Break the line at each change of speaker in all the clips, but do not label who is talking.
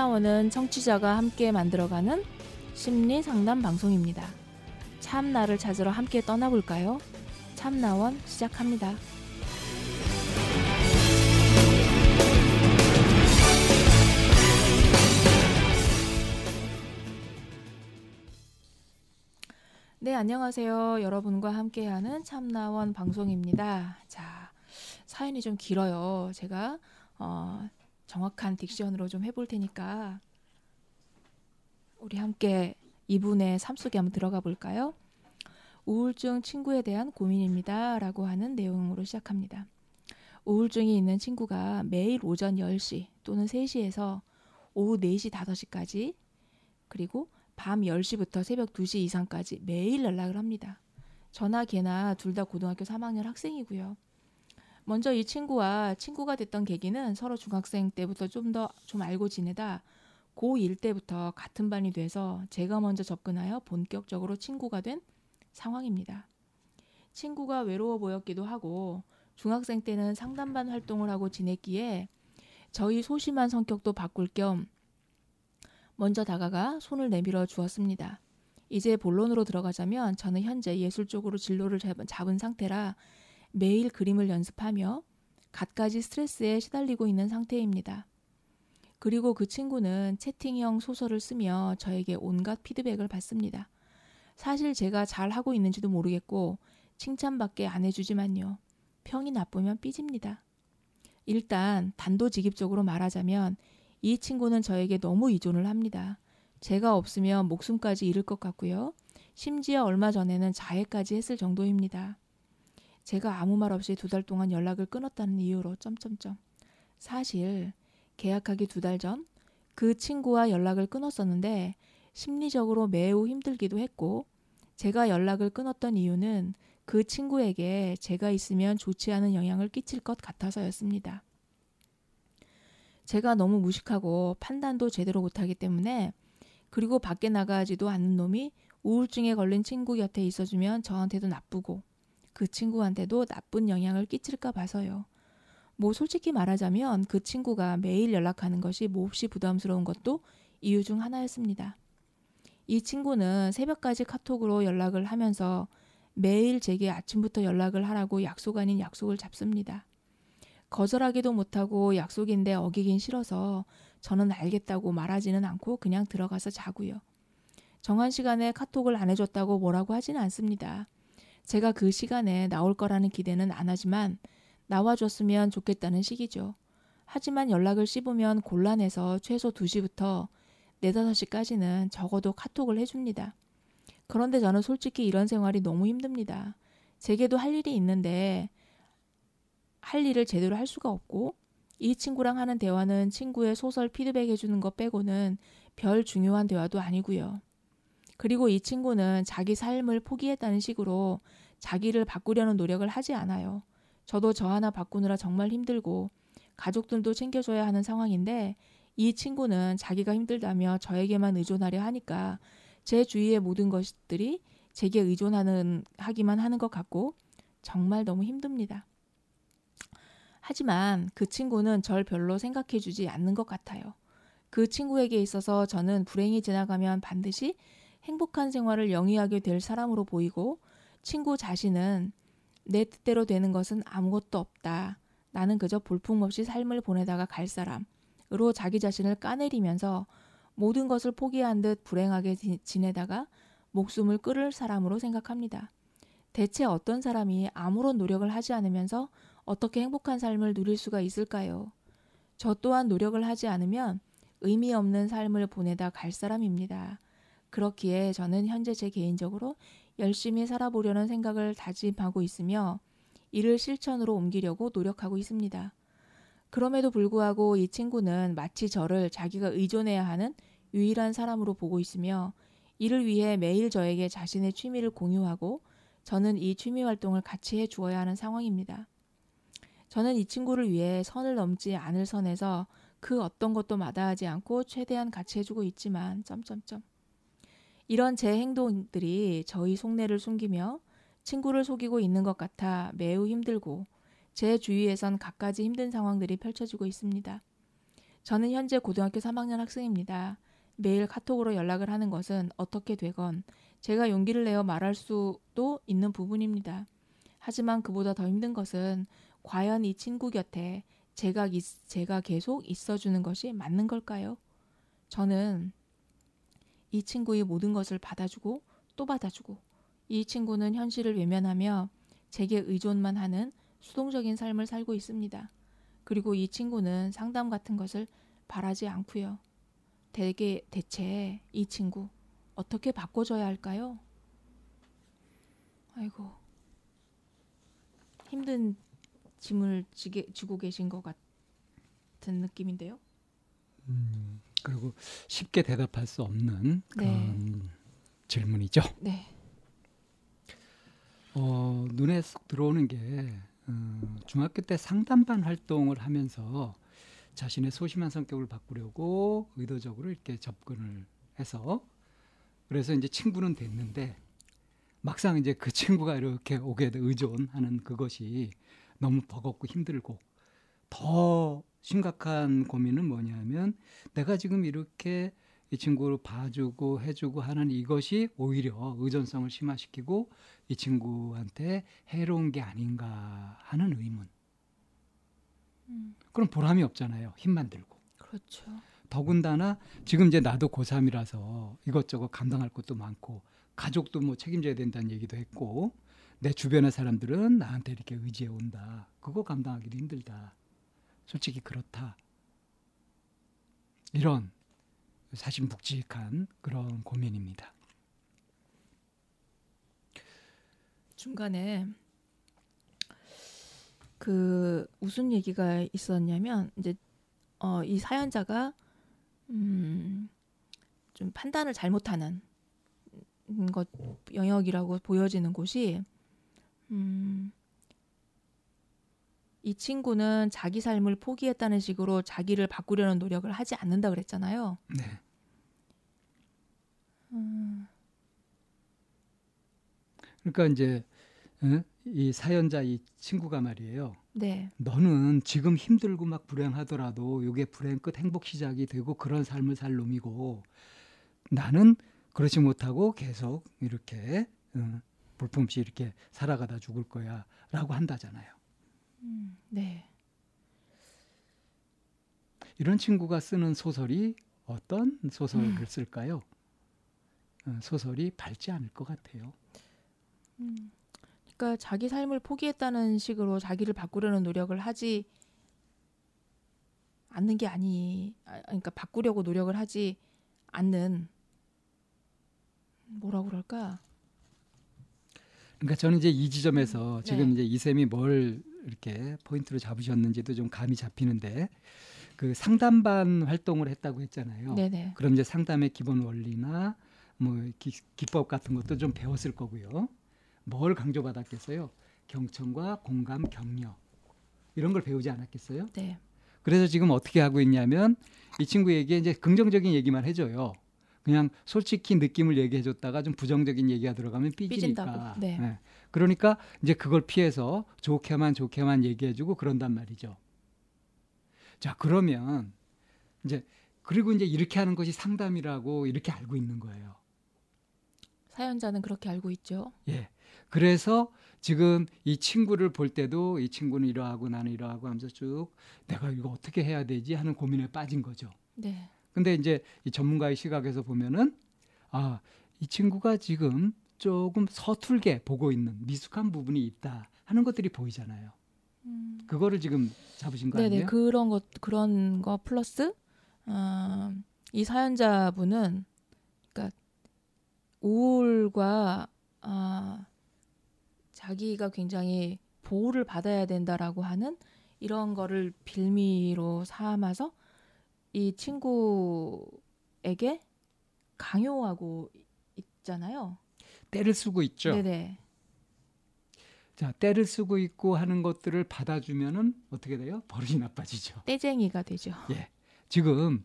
참나원은 청취자가 함께 만들어가는 심리 상담 방송입니다. 참나를 찾으러 함께 떠나볼까요? 참나원 시작합니다. 네, 안녕하세요. 여러분과 함께하는 참나원 방송입니다. 자, 사연이 좀 길어요. 제가 어, 정확한 딕션으로 좀 해볼 테니까 우리 함께 이분의 삶 속에 한번 들어가 볼까요? 우울증 친구에 대한 고민입니다. 라고 하는 내용으로 시작합니다. 우울증이 있는 친구가 매일 오전 10시 또는 3시에서 오후 4시, 5시까지 그리고 밤 10시부터 새벽 2시 이상까지 매일 연락을 합니다. 저나 걔나 둘 다 고등학교 3학년 학생이고요. 먼저 이 친구와 친구가 됐던 계기는 서로 중학생 때부터 좀 더좀 좀 알고 지내다 고1 때부터 같은 반이 돼서 제가 먼저 접근하여 본격적으로 친구가 된 상황입니다. 친구가 외로워 보였기도 하고 중학생 때는 상담반 활동을 하고 지냈기에 저희 소심한 성격도 바꿀 겸 먼저 다가가 손을 내밀어 주었습니다. 이제 본론으로 들어가자면 저는 현재 예술 쪽으로 진로를 잡은 상태라 매일 그림을 연습하며 갖가지 스트레스에 시달리고 있는 상태입니다. 그리고 그 친구는 채팅형 소설을 쓰며 저에게 온갖 피드백을 받습니다. 사실 제가 잘 하고 있는지도 모르겠고 칭찬밖에 안 해주지만요. 평이 나쁘면 삐집니다. 일단 단도직입적으로 말하자면 이 친구는 저에게 너무 의존을 합니다. 제가 없으면 목숨까지 잃을 것 같고요. 심지어 얼마 전에는 자해까지 했을 정도입니다. 제가 아무 말 없이 두 달 동안 연락을 끊었다는 이유로 점점점. 사실 계약하기 두 달 전 그 친구와 연락을 끊었었는데 심리적으로 매우 힘들기도 했고 제가 연락을 끊었던 이유는 그 친구에게 제가 있으면 좋지 않은 영향을 끼칠 것 같아서였습니다. 제가 너무 무식하고 판단도 제대로 못하기 때문에 그리고 밖에 나가지도 않는 놈이 우울증에 걸린 친구 곁에 있어주면 저한테도 나쁘고 그 친구한테도 나쁜 영향을 끼칠까 봐서요. 뭐 솔직히 말하자면 그 친구가 매일 연락하는 것이 몹시 부담스러운 것도 이유 중 하나였습니다. 이 친구는 새벽까지 카톡으로 연락을 하면서 매일 제게 아침부터 연락을 하라고 약속 아닌 약속을 잡습니다. 거절하기도 못하고 약속인데 어기긴 싫어서 저는 알겠다고 말하지는 않고 그냥 들어가서 자고요. 정한 시간에 카톡을 안 해줬다고 뭐라고 하지는 않습니다. 제가 그 시간에 나올 거라는 기대는 안 하지만 나와줬으면 좋겠다는 시기죠. 하지만 연락을 씹으면 곤란해서 최소 2시부터 4, 5시까지는 적어도 카톡을 해줍니다. 그런데 저는 솔직히 이런 생활이 너무 힘듭니다. 제게도 할 일이 있는데 할 일을 제대로 할 수가 없고 이 친구랑 하는 대화는 친구의 소설 피드백 해주는 것 빼고는 별 중요한 대화도 아니고요. 그리고 이 친구는 자기 삶을 포기했다는 식으로 자기를 바꾸려는 노력을 하지 않아요. 저도 저 하나 바꾸느라 정말 힘들고 가족들도 챙겨줘야 하는 상황인데 이 친구는 자기가 힘들다며 저에게만 의존하려 하니까 제 주위의 모든 것들이 제게 의존하는 하기만 하는 것 같고 정말 너무 힘듭니다. 하지만 그 친구는 절 별로 생각해 주지 않는 것 같아요. 그 친구에게 있어서 저는 불행이 지나가면 반드시 행복한 생활을 영위하게 될 사람으로 보이고 친구 자신은 내 뜻대로 되는 것은 아무것도 없다. 나는 그저 볼품없이 삶을 보내다가 갈 사람으로 자기 자신을 까내리면서 모든 것을 포기한 듯 불행하게 지내다가 목숨을 끊을 사람으로 생각합니다. 대체 어떤 사람이 아무런 노력을 하지 않으면서 어떻게 행복한 삶을 누릴 수가 있을까요? 저 또한 노력을 하지 않으면 의미 없는 삶을 보내다 갈 사람입니다. 그렇기에 저는 현재 제 개인적으로 열심히 살아보려는 생각을 다짐하고 있으며 이를 실천으로 옮기려고 노력하고 있습니다. 그럼에도 불구하고 이 친구는 마치 저를 자기가 의존해야 하는 유일한 사람으로 보고 있으며 이를 위해 매일 저에게 자신의 취미를 공유하고 저는 이 취미 활동을 같이 해 주어야 하는 상황입니다. 저는 이 친구를 위해 선을 넘지 않을 선에서 그 어떤 것도 마다하지 않고 최대한 같이 해주고 있지만 점점점 이런 제 행동들이 저희 속내를 숨기며 친구를 속이고 있는 것 같아 매우 힘들고 제 주위에선 갖가지 힘든 상황들이 펼쳐지고 있습니다. 저는 현재 고등학교 3학년 학생입니다. 매일 카톡으로 연락을 하는 것은 어떻게 되건 제가 용기를 내어 말할 수도 있는 부분입니다. 하지만 그보다 더 힘든 것은 과연 이 친구 곁에 제가, 제가 계속 있어주는 것이 맞는 걸까요? 저는 이 친구의 모든 것을 받아주고 또 받아주고 이 친구는 현실을 외면하며 제게 의존만 하는 수동적인 삶을 살고 있습니다. 그리고 이 친구는 상담 같은 것을 바라지 않고요. 대개 대체 이 친구 어떻게 바꿔줘야 할까요? 아이고 힘든 짐을 지게, 지고 계신 것 같은 느낌인데요.
음, 그리고 쉽게 대답할 수 없는 그런 네. 질문이죠.
네.
어, 눈에 쏙 들어오는 게 어, 중학교 때 상담반 활동을 하면서 자신의 소심한 성격을 바꾸려고 의도적으로 이렇게 접근을 해서 그래서 이제 친구는 됐는데 막상 이제 그 친구가 이렇게 오게 의존하는 그것이 너무 버겁고 힘들고 더 심각한 고민은 뭐냐면 내가 지금 이렇게 이 친구를 봐주고 해주고 하는 이것이 오히려 의존성을 심화시키고 이 친구한테 해로운 게 아닌가 하는 의문. 음. 그럼 보람이 없잖아요. 힘만 들고.
그렇죠.
더군다나 지금 이제 나도 고3이라서 이것저것 감당할 것도 많고 가족도 뭐 책임져야 된다는 얘기도 했고 내 주변의 사람들은 나한테 이렇게 의지해 온다. 그거 감당하기도 힘들다. 솔직히 그렇다. 이런 사실 묵직한 그런 고민입니다.
중간에 그 무슨 얘기가 있었냐면 이제 어, 이 사연자가 음, 좀 판단을 잘못하는 것 영역이라고 보여지는 곳이 음, 이 친구는 자기 삶을 포기했다는 식으로 자기를 바꾸려는 노력을 하지 않는다 그랬잖아요.
네. 음. 그러니까 이제 응? 이 사연자 이 친구가 말이에요.
네.
너는 지금 힘들고 막 불행하더라도 이게 불행 끝 행복 시작이 되고 그런 삶을 살 놈이고 나는 그렇지 못하고 계속 이렇게 응, 볼품없이 이렇게 살아가다 죽을 거야라고 한다잖아요.
음, 네.
이런 친구가 쓰는 소설이 어떤 소설을 음. 쓸까요? 어, 소설이 밝지 않을 것 같아요.
음, 그러니까 자기 삶을 포기했다는 식으로 자기를 바꾸려는 노력을 하지 않는 게 아니, 아, 그러니까 바꾸려고 노력을 하지 않는 뭐라 그럴까?
그러니까 저는 이제 이 지점에서 음, 지금 네. 이제 이 쌤이 뭘 이렇게 포인트로 잡으셨는지도 좀 감이 잡히는데 그 상담반 활동을 했다고 했잖아요.
네네.
그럼 이제 상담의 기본 원리나 뭐 기, 기법 같은 것도 좀 배웠을 거고요. 뭘 강조받았겠어요? 경청과 공감, 격려 이런 걸 배우지 않았겠어요?
네.
그래서 지금 어떻게 하고 있냐면 이 친구에게 이제 긍정적인 얘기만 해줘요. 그냥 솔직히 느낌을 얘기해줬다가 좀 부정적인 얘기가 들어가면 삐지니까.
네. 네.
그러니까 이제 그걸 피해서 좋게만 좋게만 얘기해주고 그런단 말이죠. 자 그러면 이제 그리고 이제 이렇게 하는 것이 상담이라고 이렇게 알고 있는 거예요.
사연자는 그렇게 알고 있죠.
예. 그래서 지금 이 친구를 볼 때도 이 친구는 이러하고 나는 이러하고 하면서 쭉 내가 이거 어떻게 해야 되지 하는 고민에 빠진 거죠.
네.
근데 이제 이 전문가의 시각에서 보면은 아, 이 친구가 지금 조금 서툴게 보고 있는 미숙한 부분이 있다 하는 것들이 보이잖아요. 음. 그거를 지금 잡으신 거 네네, 아니에요?
그런 것 그런 거 플러스 어, 이 사연자분은 그러니까 우울과 아, 자기가 굉장히 보호를 받아야 된다라고 하는 이런 거를 빌미로 삼아서 이 친구에게 강요하고 있잖아요.
때를 쓰고 있죠.
네네.
자, 때를 쓰고 있고 하는 것들을 받아주면은 어떻게 돼요? 버릇이 나빠지죠.
떼쟁이가 되죠.
예. 지금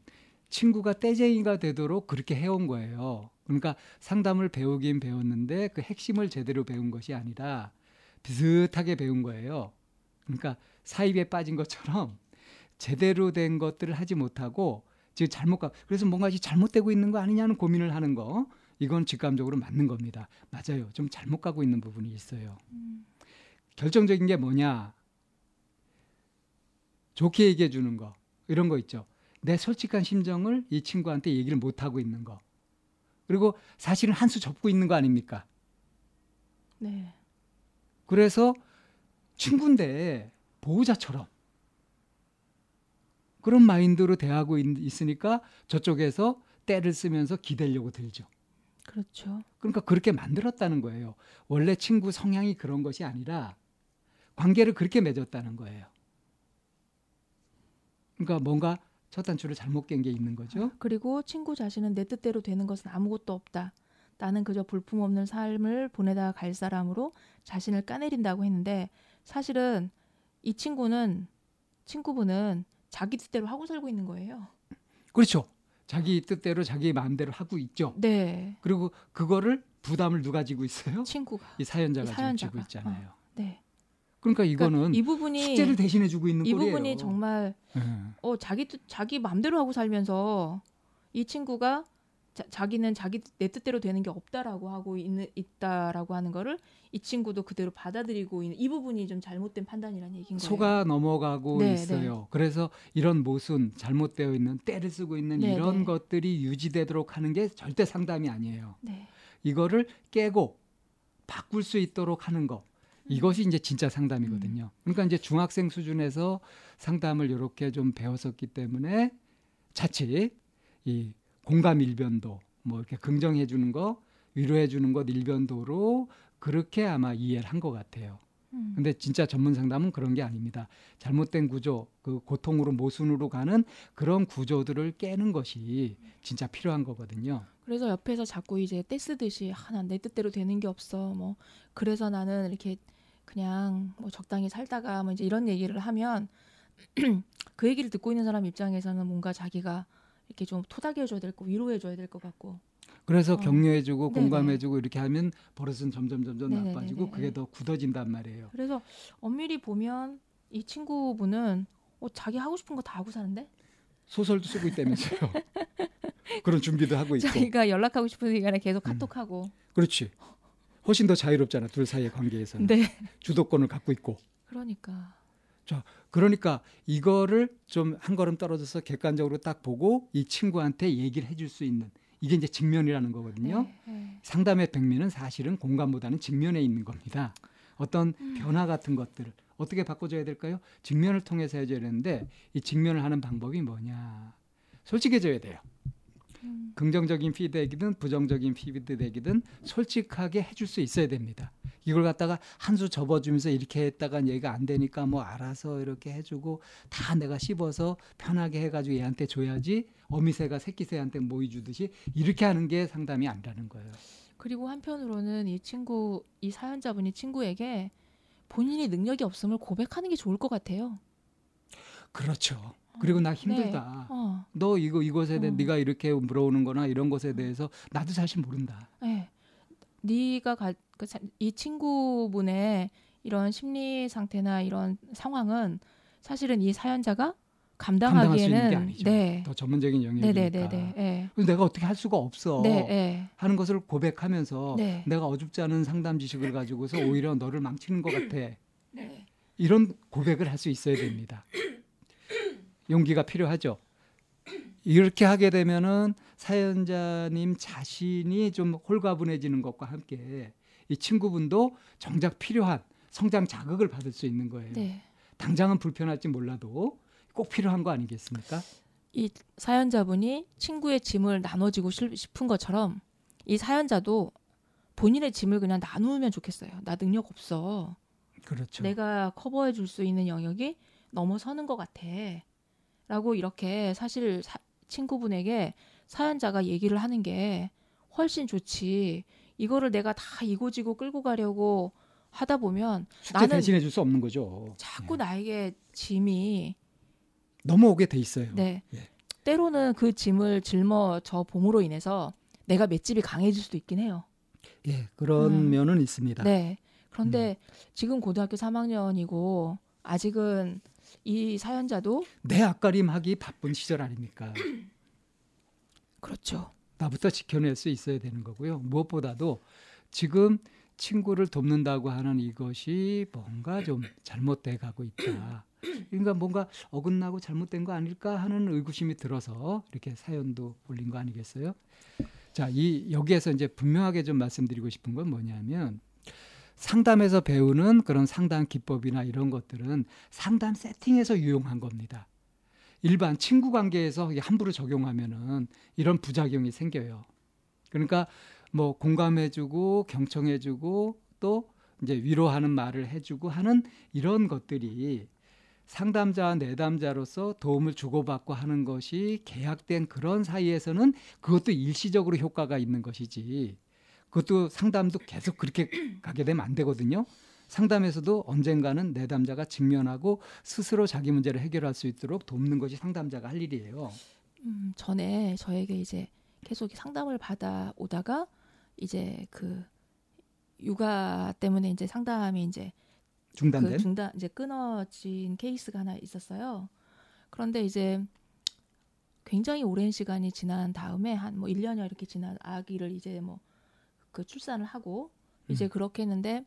친구가 떼쟁이가 되도록 그렇게 해온 거예요. 그러니까 상담을 배우긴 배웠는데 그 핵심을 제대로 배운 것이 아니라 비슷하게 배운 거예요. 그러니까 사입에 빠진 것처럼 제대로 된 것들을 하지 못하고 지금 잘못 가 그래서 뭔가 잘못되고 있는 거 아니냐는 고민을 하는 거 이건 직감적으로 맞는 겁니다. 맞아요. 좀 잘못 가고 있는 부분이 있어요.
음.
결정적인 게 뭐냐? 좋게 얘기해 주는 거. 이런 거 있죠. 내 솔직한 심정을 이 친구한테 얘기를 못 하고 있는 거. 그리고 사실은 한 수 접고 있는 거 아닙니까?
네.
그래서 친구인데 보호자처럼 그런 마인드로 대하고 있, 으니까 저쪽에서 때를 쓰면서 기대려고 들죠.
그렇죠.
그러니까 그렇게 만들었다는 거예요. 원래 친구 성향이 그런 것이 아니라 관계를 그렇게 맺었다는 거예요. 그러니까 뭔가 첫 단추를 잘못 깬 게 있는 거죠.
그리고 친구 자신은 내 뜻대로 되는 것은 아무것도 없다. 나는 그저 볼품없는 삶을 보내다 갈 사람으로 자신을 까내린다고 했는데 사실은 이 친구는 친구분은 자기 뜻대로 하고 살고 있는 거예요.
그렇죠. 자기 뜻대로 자기 마음대로 하고 있죠.
네.
그리고 그거를 부담을 누가 지고 있어요?
친구가.
이 사연자가,
이 사연자가.
지고 있잖아요.
어, 네.
그러니까 이거는
그러니까 이 부분이
숙제를 대신해 주고 있는
이
꼴이에요.
부분이 정말
네.
어 자기 뜻 자기 마음대로 하고 살면서 이 친구가 자, 기는 자기 내 뜻대로 되는 게 없다라고 하고 있는 있다라고 하는 거를 이 친구도 그대로 받아들이고 있는 이 부분이 좀 잘못된 판단이라는 얘기인 거예요.
속아 넘어가고
네,
있어요. 그래서 이런 모순, 잘못되어 있는 때를 쓰고 있는
네,
이런
네.
것들이 유지되도록 하는 게 절대 상담이 아니에요.
네.
이거를 깨고 바꿀 수 있도록 하는 거. 이것이 이제 진짜 상담이거든요. 그러니까 이제 중학생 수준에서 상담을 이렇게 좀 배웠었기 때문에 자칫 이 공감 일변도 뭐 이렇게 긍정해 주는 거, 위로해 주는 것 일변도로 그렇게 아마 이해를 한 것 같아요.
음.
근데 진짜 전문 상담은 그런 게 아닙니다. 잘못된 구조, 그 고통으로 모순으로 가는 그런 구조들을 깨는 것이 진짜 필요한 거거든요.
그래서 옆에서 자꾸 이제 떼쓰듯이 하나내 뜻대로 되는 게 없어. 뭐 그래서 나는 이렇게 그냥 뭐 적당히 살다가 뭐 이제 이런 얘기를 하면 그 얘기를 듣고 있는 사람 입장에서는 뭔가 자기가 이렇게 좀 토닥여 줘야 될 거, 위로해 줘야 될 것 같고.
그래서
어.
격려해주고
네네.
공감해주고 이렇게 하면 버릇은 점점 점점
네네네네.
나빠지고 그게 더 굳어진단 말이에요.
그래서 엄밀히 보면 이 친구분은 어, 자기 하고 싶은 거 다 하고 사는데
소설도 쓰고 있다면서요. 그런 준비도 하고 있고.
자기가 연락하고 싶은 시간에 계속
음.
카톡하고.
그렇지. 훨씬 더 자유롭잖아. 둘 사이의 관계에서는.
네.
주도권을 갖고 있고.
그러니까.
그러니까 이거를 좀 한 걸음 떨어져서 객관적으로 딱 보고 이 친구한테 얘기를 해줄 수 있는 이게 이제 직면이라는 거거든요.
네, 네.
상담의 백미는 사실은 공감보다는 직면에 있는 겁니다. 어떤
음.
변화 같은 것들을 어떻게 바꿔줘야 될까요? 직면을 통해서 해줘야 되는데 이 직면을 하는 방법이 뭐냐? 솔직해져야 돼요.
음.
긍정적인 피드백이든 부정적인 피드백이든 솔직하게 해줄 수 있어야 됩니다. 이걸 갖다가 한 수 접어주면서 이렇게 했다가 얘가 안 되니까 뭐 알아서 이렇게 해주고 다 내가 씹어서 편하게 해가지고 얘한테 줘야지 어미새가 새끼새한테 모이 주듯이 이렇게 하는 게 상담이 아니라는 거예요.
그리고 한편으로는 이 친구 이 사연자분이 친구에게 본인이 능력이 없음을 고백하는 게 좋을 것 같아요.
그렇죠. 그리고 나 힘들다.
네. 어,
너 이거 이것에 대해
어.
네가 이렇게 물어오는 거나 이런 것에 대해서 나도 사실 모른다.
네. 네가 가, 그 사- 이 친구분의 이런 심리 상태나 이런 상황은 사실은 이 사연자가 감당하기에는. 네.
더 전문적인 영역이니까.
네네네네. 네.
그래서 내가 어떻게 할 수가 없어.
네. 네.
하는 것을 고백하면서
네.
내가 어줍지 않은 상담 지식을 가지고서 오히려 너를 망치는 것 같아.
네.
이런 고백을 할 수 있어야 됩니다. 용기가 필요하죠. 이렇게 하게 되면은 사연자님 자신이 좀 홀가분해지는 것과 함께 이 친구분도 정작 필요한 성장 자극을 받을 수 있는 거예요.
네.
당장은 불편할지 몰라도 꼭 필요한 거 아니겠습니까?
이 사연자분이 친구의 짐을 나눠지고 싶- 싶은 것처럼 이 사연자도 본인의 짐을 그냥 나누면 좋겠어요. 나 능력 없어.
그렇죠.
내가 커버해 줄 수 있는 영역이 넘어서는 것 같아. 라고 이렇게 사실 사- 친구분에게 사연자가 얘기를 하는 게 훨씬 좋지. 이거를 내가 다 이고지고 끌고 가려고 하다 보면 나는
대신해 줄 수 없는 거죠.
자꾸
네.
나에게 짐이
넘어오게 돼 있어요.
네.
예.
때로는 그 짐을 짊어져 봄으로 인해서 내가 맷집이 강해질 수도 있긴 해요.
예, 그런
음.
면은 있습니다.
네. 그런데 지금 고등학교 3학년이고 아직은 이 사연자도
내 앞가림 하기 바쁜 시절 아닙니까?
그렇죠.
나부터 지켜낼 수 있어야 되는 거고요. 무엇보다도 지금 친구를 돕는다고 하는 이것이 뭔가 좀 잘못돼 가고 있다. 그러니까 뭔가 어긋나고 잘못된 거 아닐까 하는 의구심이 들어서 이렇게 사연도 올린 거 아니겠어요? 자, 이 여기에서 이제 분명하게 좀 말씀드리고 싶은 건 뭐냐면 상담에서 배우는 그런 상담 기법이나 이런 것들은 상담 세팅에서 유용한 겁니다. 일반 친구 관계에서 함부로 적용하면은 이런 부작용이 생겨요. 그러니까 뭐 공감해주고 경청해주고 또 이제 위로하는 말을 해주고 하는 이런 것들이 상담자와 내담자로서 도움을 주고받고 하는 것이 계약된 그런 사이에서는 그것도 일시적으로 효과가 있는 것이지 그것도 상담도 계속 그렇게 가게 되면 안 되거든요. 상담에서도 언젠가는 내담자가 직면하고 스스로 자기 문제를 해결할 수 있도록 돕는 것이 상담자가 할 일이에요.
음, 전에 저에게 이제 계속 상담을 받아 오다가 이제 그 육아 때문에 이제 상담이 이제
중단된
그 중단 이제 끊어진 케이스가 하나 있었어요. 그런데 이제 굉장히 오랜 시간이 지난 다음에 한 뭐 1년여 이렇게 지난 아기를 이제 뭐 그 출산을 하고 이제
음.
그렇게 했는데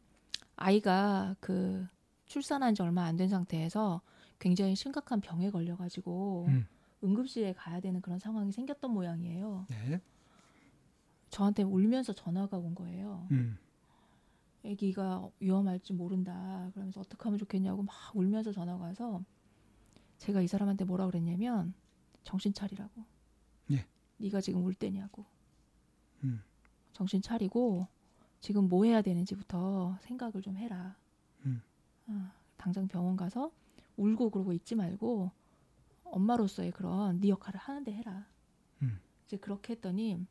아이가 그 출산한 지 얼마 안 된 상태에서 굉장히 심각한 병에 걸려 가지고
음.
응급실에 가야 되는 그런 상황이 생겼던 모양이에요.
네.
저한테 울면서 전화가 온 거예요.
음.
아기가 위험할지 모른다. 그러면서 어떻게 하면 좋겠냐고 막 울면서 전화가 와서 제가 이 사람한테 뭐라 그랬냐면 정신 차리라고.
예.
네가 지금 울 때냐고.
음.
정신 차리고 지금 뭐 해야 되는지부터 생각을 좀 해라.
음.
어, 당장 병원 가서 울고 그러고 있지 말고 엄마로서의 그런 네 역할을 하는데 해라.
음.
이제 그렇게 했더니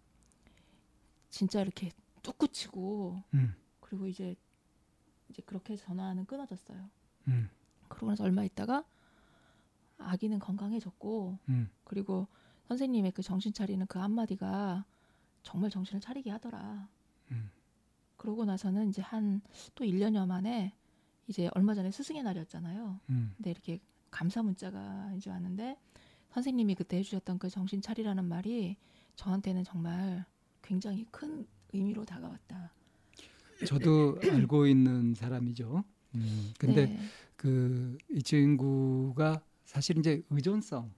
진짜 이렇게 뚝 굳히고
음.
그리고 이제 이제 그렇게 전화는 끊어졌어요.
음.
그러고 나서 얼마 있다가 아기는 건강해졌고
음.
그리고 선생님의 그 정신 차리는 그 한마디가 정말 정신을 차리게 하더라.
음.
그러고 나서는 이제 한 또 1년여 만에 이제 얼마 전에 스승의 날이었잖아요.
음.
근데 이렇게 감사 문자가 이제 왔는데 선생님이 그때 해주셨던 그 정신 차리라는 말이 저한테는 정말 굉장히 큰 의미로 다가왔다.
저도 알고 있는 사람이죠. 음. 근데
네.
그이 친구가 사실 이제 의존성,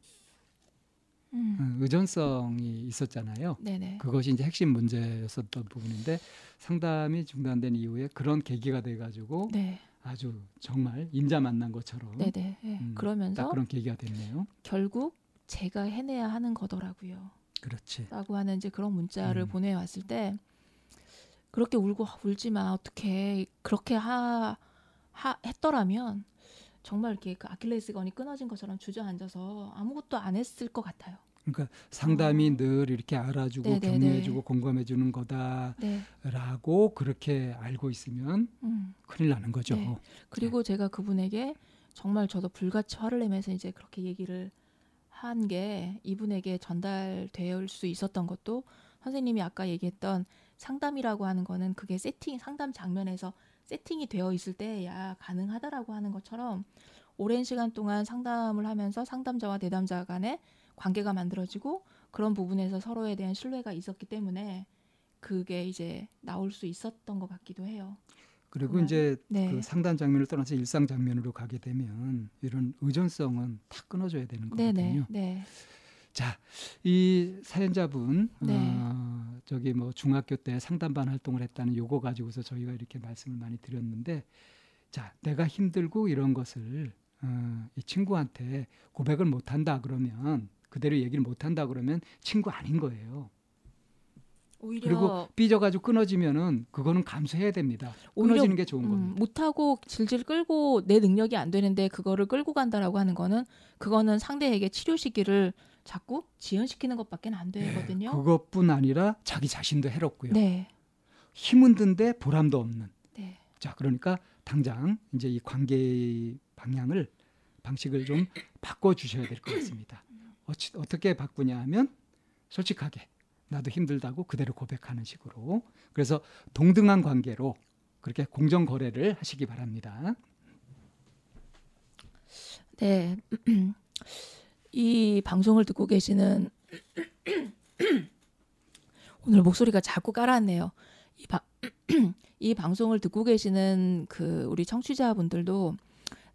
음.
음, 의존성이 있었잖아요.
네네.
그것이 이제 핵심 문제였었던 부분인데 상담이 중단된 이후에 그런 계기가 돼가지고
네.
아주 정말 인자 만난 것처럼
네네. 네.
음,
그러면서
딱 그런 계기가 됐네요.
결국 제가 해내야 하는 거더라고요.
그렇지.
라고 하는 이제 그런 문자를
음.
보내왔을 때 그렇게 울고 울지 마 어떻게 그렇게 하, 하 했더라면 정말 이렇게 그 아킬레스건이 끊어진 것처럼 주저앉아서 아무것도 안 했을 것 같아요.
그러니까 상담이
어.
늘 이렇게 알아주고
네네네.
격려해주고 공감해주는 거다라고
네.
그렇게 알고 있으면
음.
큰일 나는 거죠.
네. 그리고 제가 그분에게 정말 저도 불같이 화를 내면서 이제 그렇게 얘기를 한 게 이분에게 전달될 수 있었던 것도 선생님이 아까 얘기했던 상담이라고 하는 거는 그게 세팅 상담 장면에서 세팅이 되어 있을 때야 가능하다라고 하는 것처럼 오랜 시간 동안 상담을 하면서 상담자와 내담자 간의 관계가 만들어지고 그런 부분에서 서로에 대한 신뢰가 있었기 때문에 그게 이제 나올 수 있었던 것 같기도 해요.
그리고
정말.
이제
네.
그 상담 장면을 떠나서 일상 장면으로 가게 되면 이런 의존성은 다 끊어줘야 되는 거거든요.
네네. 네.
자, 이 사연자분
네.
어, 저기 뭐 중학교 때 상담반 활동을 했다는 요거 가지고서 저희가 이렇게 말씀을 많이 드렸는데, 자, 내가 힘들고 이런 것을 어, 이 친구한테 고백을 못 한다 그러면 그대로 얘기를 못 한다 그러면 친구 아닌 거예요.
오히려
그리고 삐져가지고 끊어지면은 그거는 감수해야 됩니다. 끊어지는 게 좋은
음,
겁니다.
못하고 질질 끌고 내 능력이 안 되는데 그거를 끌고 간다라고 하는 거는 그거는 상대에게 치료 시기를 자꾸 지연시키는 것밖에 안 되거든요.
그것뿐 아니라 자기 자신도 해롭고요.
네.
힘은 든데 보람도 없는.
네.
자, 그러니까 당장 이제 이 관계 방향을 방식을 좀 바꿔 주셔야 될 것 같습니다. 어찌, 어떻게 바꾸냐 하면 솔직하게 나도 힘들다고 그대로 고백하는 식으로 그래서 동등한 관계로 그렇게 공정 거래를 하시기 바랍니다.
네. 이 방송을 듣고 계시는 오늘 목소리가 자꾸 깔았네요. 이, 바, 이 방송을 듣고 계시는 그 우리 청취자분들도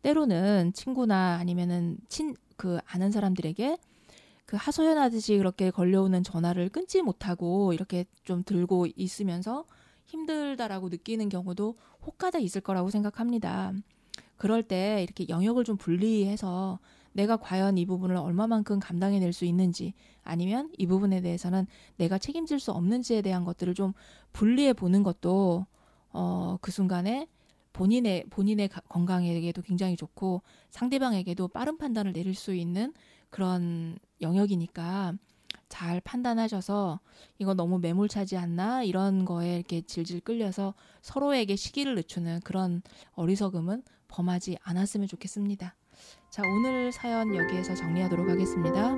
때로는 친구나 아니면은 친 그 아는 사람들에게 그 하소연하듯이 그렇게 걸려오는 전화를 끊지 못하고 이렇게 좀 들고 있으면서 힘들다라고 느끼는 경우도 혹가다 있을 거라고 생각합니다. 그럴 때 이렇게 영역을 좀 분리해서 내가 과연 이 부분을 얼마만큼 감당해낼 수 있는지 아니면 이 부분에 대해서는 내가 책임질 수 없는지에 대한 것들을 좀 분리해 보는 것도 어, 그 순간에 본인의 본인의 건강에게도 굉장히 좋고 상대방에게도 빠른 판단을 내릴 수 있는 그런 영역이니까 잘 판단하셔서 이거 너무 매몰차지 않나 이런 거에 이렇게 질질 끌려서 서로에게 시기를 늦추는 그런 어리석음은 범하지 않았으면 좋겠습니다. 자, 오늘 사연 여기에서 정리하도록 하겠습니다.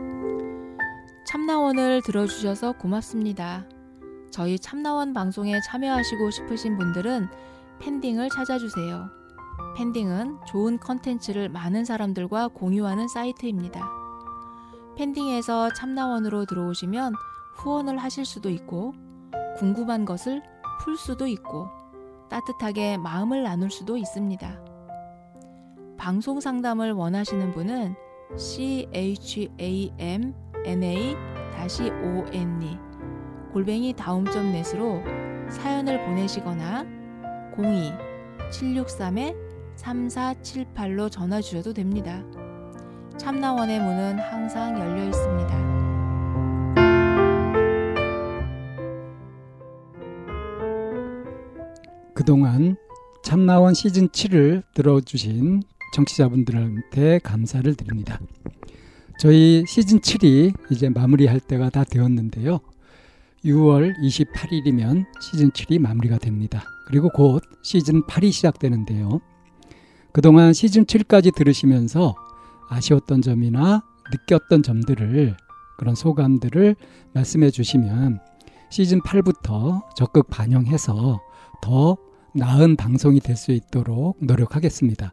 참나원을 들어주셔서 고맙습니다. 저희 참나원 방송에 참여하시고 싶으신 분들은 팬딩을 찾아주세요. 팬딩은 좋은 컨텐츠를 많은 사람들과 공유하는 사이트입니다. 팬딩에서 참나원으로 들어오시면 후원을 하실 수도 있고, 궁금한 것을 풀 수도 있고, 따뜻하게 마음을 나눌 수도 있습니다. 방송 상담을 원하시는 분은 chamna-one 골뱅이 다음점 넷으로 사연을 보내시거나 02-763-3478로 전화 주셔도 됩니다. 참나원의 문은 항상 열려 있습니다.
그동안 참나원 시즌 7을 들어주신 정치자분들한테 감사를 드립니다. 저희 시즌 7이 이제 마무리할 때가 다 되었는데요. 6월 28일이면 시즌 7이 마무리가 됩니다. 그리고 곧 시즌 8이 시작되는데요. 그동안 시즌 7까지 들으시면서 아쉬웠던 점이나 느꼈던 점들을 그런 소감들을 말씀해 주시면 시즌 8부터 적극 반영해서 더 나은 방송이 될 수 있도록 노력하겠습니다.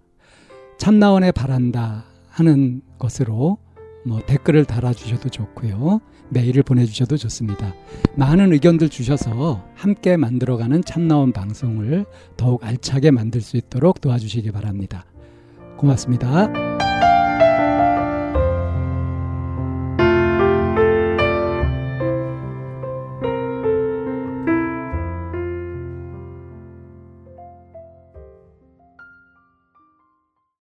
참나원에 바란다 하는 것으로 뭐 댓글을 달아주셔도 좋고요. 메일을 보내주셔도 좋습니다. 많은 의견들 주셔서 함께 만들어가는 참나원 방송을 더욱 알차게 만들 수 있도록 도와주시기 바랍니다. 고맙습니다.